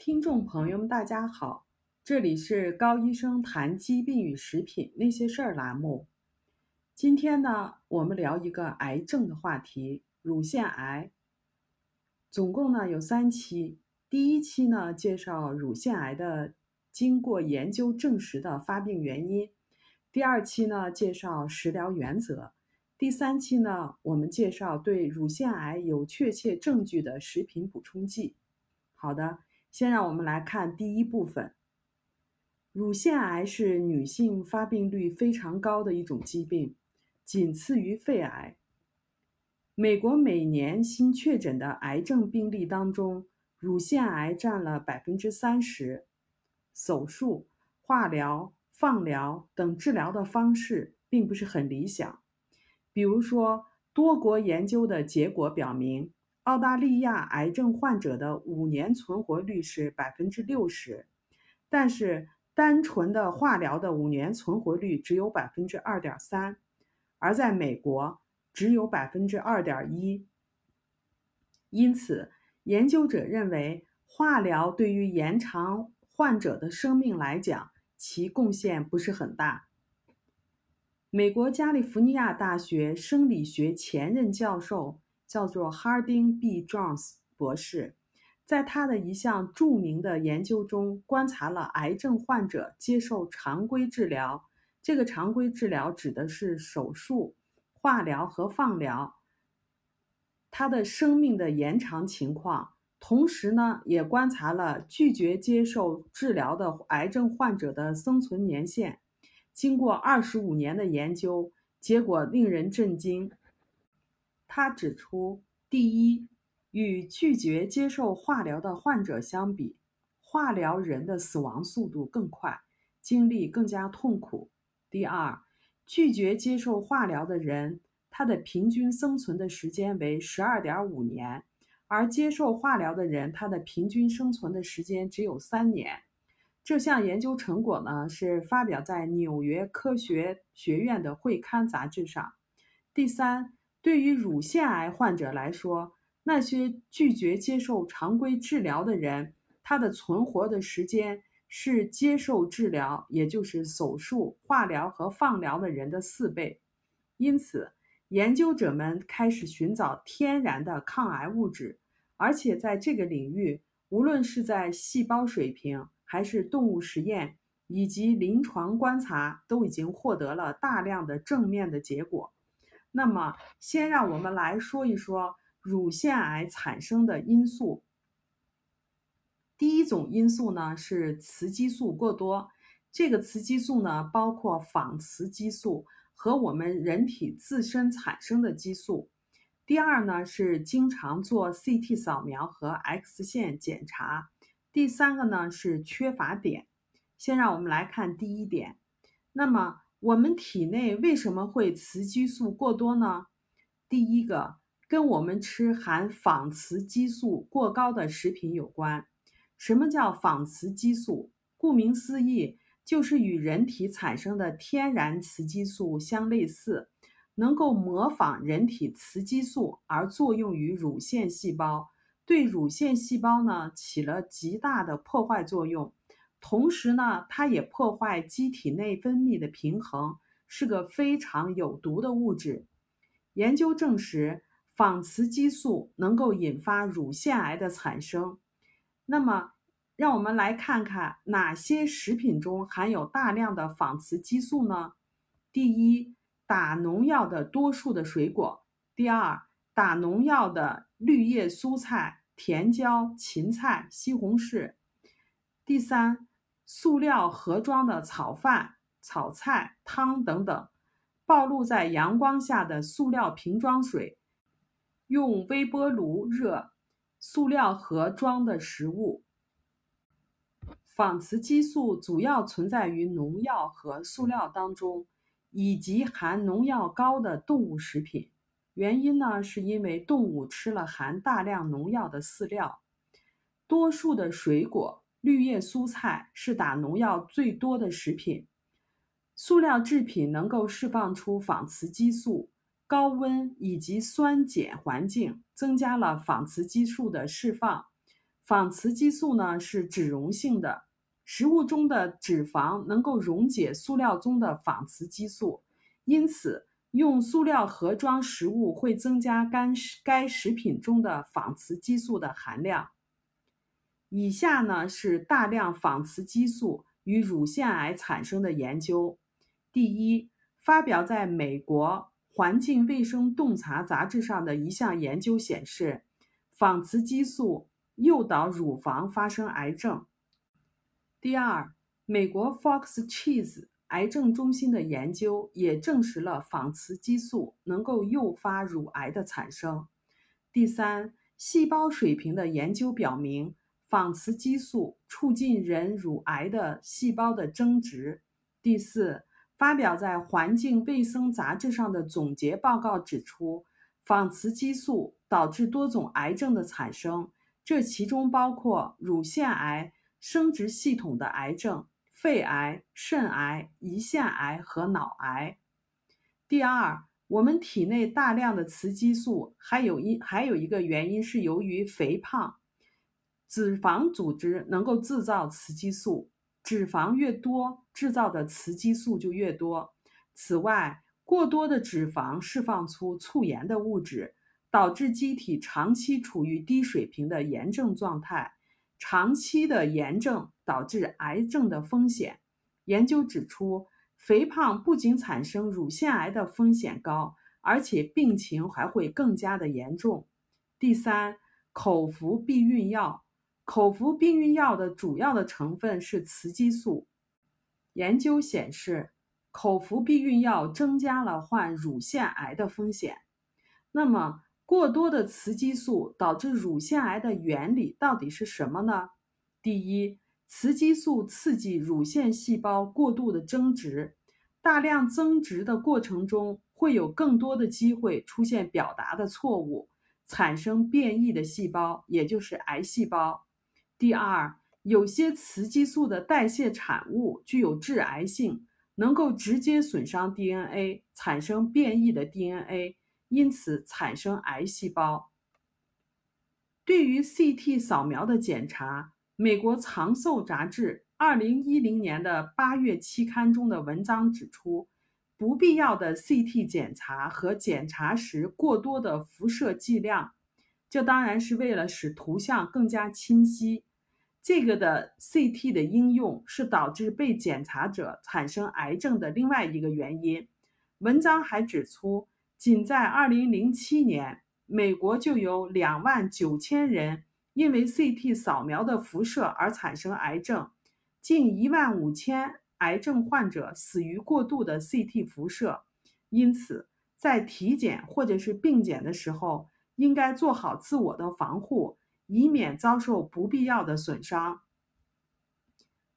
听众朋友们，大家好，这里是高医生谈疾病与食品那些事儿栏目。今天呢，我们聊一个癌症的话题——乳腺癌。总共呢有三期，第一期呢介绍乳腺癌的经过研究证实的发病原因，第二期呢介绍食疗原则，第三期呢我们介绍对乳腺癌有确切证据的食品补充剂。好的。先让我们来看第一部分。乳腺癌是女性发病率非常高的一种疾病，仅次于肺癌。美国每年新确诊的癌症病例当中，乳腺癌占了百分之三十。手术、化疗、放疗等治疗的方式并不是很理想。比如说，多国研究的结果表明。澳大利亚癌症患者的五年存活率是百分之六十，但是单纯的化疗的五年存活率只有百分之二点三，而在美国只有百分之二点一。因此，研究者认为化疗对于延长患者的生命来讲，其贡献不是很大。美国加利福尼亚大学生理学前任教授。叫做 Harding B. Jones 博士，在他的一项著名的研究中，观察了癌症患者接受常规治疗。这个常规治疗指的是手术、化疗和放疗，他的生命的延长情况。同时呢，也观察了拒绝接受治疗的癌症患者的生存年限。经过二十五年的研究，结果令人震惊。他指出，第一，与拒绝接受化疗的患者相比，化疗人的死亡速度更快，经历更加痛苦。第二，拒绝接受化疗的人，他的平均生存的时间为十二点五年，而接受化疗的人，他的平均生存的时间只有三年。这项研究成果呢，是发表在纽约科学学院的会刊杂志上。第三。对于乳腺癌患者来说，那些拒绝接受常规治疗的人，他的存活的时间是接受治疗，也就是手术、化疗和放疗的人的四倍。因此，研究者们开始寻找天然的抗癌物质，而且在这个领域，无论是在细胞水平，还是动物实验以及临床观察，都已经获得了大量的正面的结果。那么，先让我们来说一说乳腺癌产生的因素。第一种因素呢是雌激素过多，这个雌激素呢包括仿雌激素和我们人体自身产生的激素。第二呢是经常做 CT 扫描和 X 线检查。第三个呢是缺乏碘。先让我们来看第一点，那么。我们体内为什么会雌激素过多呢？第一个跟我们吃含仿雌激素过高的食品有关。什么叫仿雌激素？顾名思义，就是与人体产生的天然雌激素相类似，能够模仿人体雌激素而作用于乳腺细胞，对乳腺细胞呢起了极大的破坏作用。同时呢，它也破坏机体内分泌的平衡，是个非常有毒的物质。研究证实，仿雌激素能够引发乳腺癌的产生。那么，让我们来看看哪些食品中含有大量的仿雌激素呢？第一，打农药的多数的水果；第二，打农药的绿叶蔬菜，甜椒、芹菜、西红柿；第三。塑料盒装的炒饭、炒菜、汤等等，暴露在阳光下的塑料瓶装水，用微波炉热塑料盒装的食物。仿雌激素主要存在于农药和塑料当中，以及含农药高的动物食品。原因呢，是因为动物吃了含大量农药的饲料。多数的水果。绿叶蔬菜是打农药最多的食品，塑料制品能够释放出仿雌激素，高温以及酸碱环境增加了仿雌激素的释放，仿雌激素呢是脂溶性的，食物中的脂肪能够溶解塑料中的仿雌激素，因此用塑料盒装食物会增加该该食品中的仿雌激素的含量。以下呢是大量仿雌激素与乳腺癌产生的研究。第一，发表在美国环境卫生洞察杂志上的一项研究显示，仿雌激素。诱导乳房发生癌症。第二，美国 Fox Cheese 癌症中心的研究也证实了仿雌激素能够诱发乳癌的产生。第三，细胞水平的研究表明，仿雌激素促进人乳癌的细胞的增殖。第四，发表在《环境卫生杂志》上的总结报告指出，仿雌激素导致多种癌症的产生。这其中包括乳腺癌、生殖系统的癌症、肺癌、肾癌、胰腺癌和脑癌。第二，我们体内大量的雌激素，还有一还有一个原因是由于肥胖。脂肪组织能够制造雌激素，脂肪越多，制造的雌激素就越多。此外，过多的脂肪释放出促炎的物质。导致机体长期处于低水平的炎症状态，长期的炎症导致癌症的风险。研究指出，肥胖不仅产生乳腺癌的风险高，而且病情还会更加的严重。第三，口服避孕药，口服避孕药的主要的成分是雌激素。研究显示，口服避孕药增加了患乳腺癌的风险。那么，过多的雌激素导致乳腺癌的原理到底是什么呢？第一，雌激素刺激乳腺细胞过度的增殖，大量增殖的过程中会有更多的机会出现表达的错误，产生变异的细胞，也就是癌细胞。第二，有些雌激素的代谢产物具有致癌性，能够直接损伤 DNA，产生变异的 DNA。因此产生癌细胞。对于 CT 扫描的检查，美国长寿杂志二零一零年的八月期刊中的文章指出，不必要的 CT 检查和检查时过多的辐射剂量，这当然是为了使图像更加清晰。这个的 CT 的应用是导致被检查者产生癌症的另外一个原因。文章还指出。仅在2007年，美国就有2万9千人因为 CT 扫描的辐射而产生癌症，近1万5千癌症患者死于过度的 CT 辐射。因此，在体检或者是病检的时候，应该做好自我的防护，以免遭受不必要的损伤。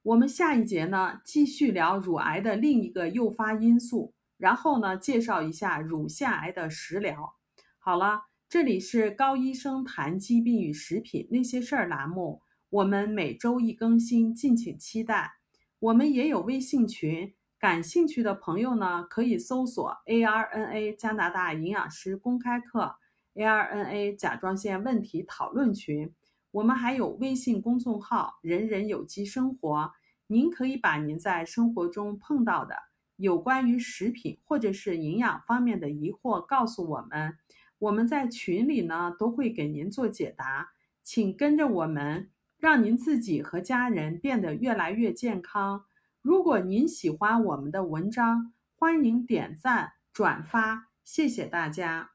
我们下一节呢，继续聊乳癌的另一个诱发因素。然后呢，介绍一下乳腺癌的食疗。好了，这里是高医生谈疾病与食品那些事儿栏目，我们每周一更新，敬请期待。我们也有微信群，感兴趣的朋友呢，可以搜索 ARNA 加拿大营养师公开课，ARNA 甲状腺问题讨论群。我们还有微信公众号“人人有机生活”，您可以把您在生活中碰到的。有关于食品或者是营养方面的疑惑，告诉我们，我们在群里呢都会给您做解答。请跟着我们，让您自己和家人变得越来越健康。如果您喜欢我们的文章，欢迎点赞转发，谢谢大家。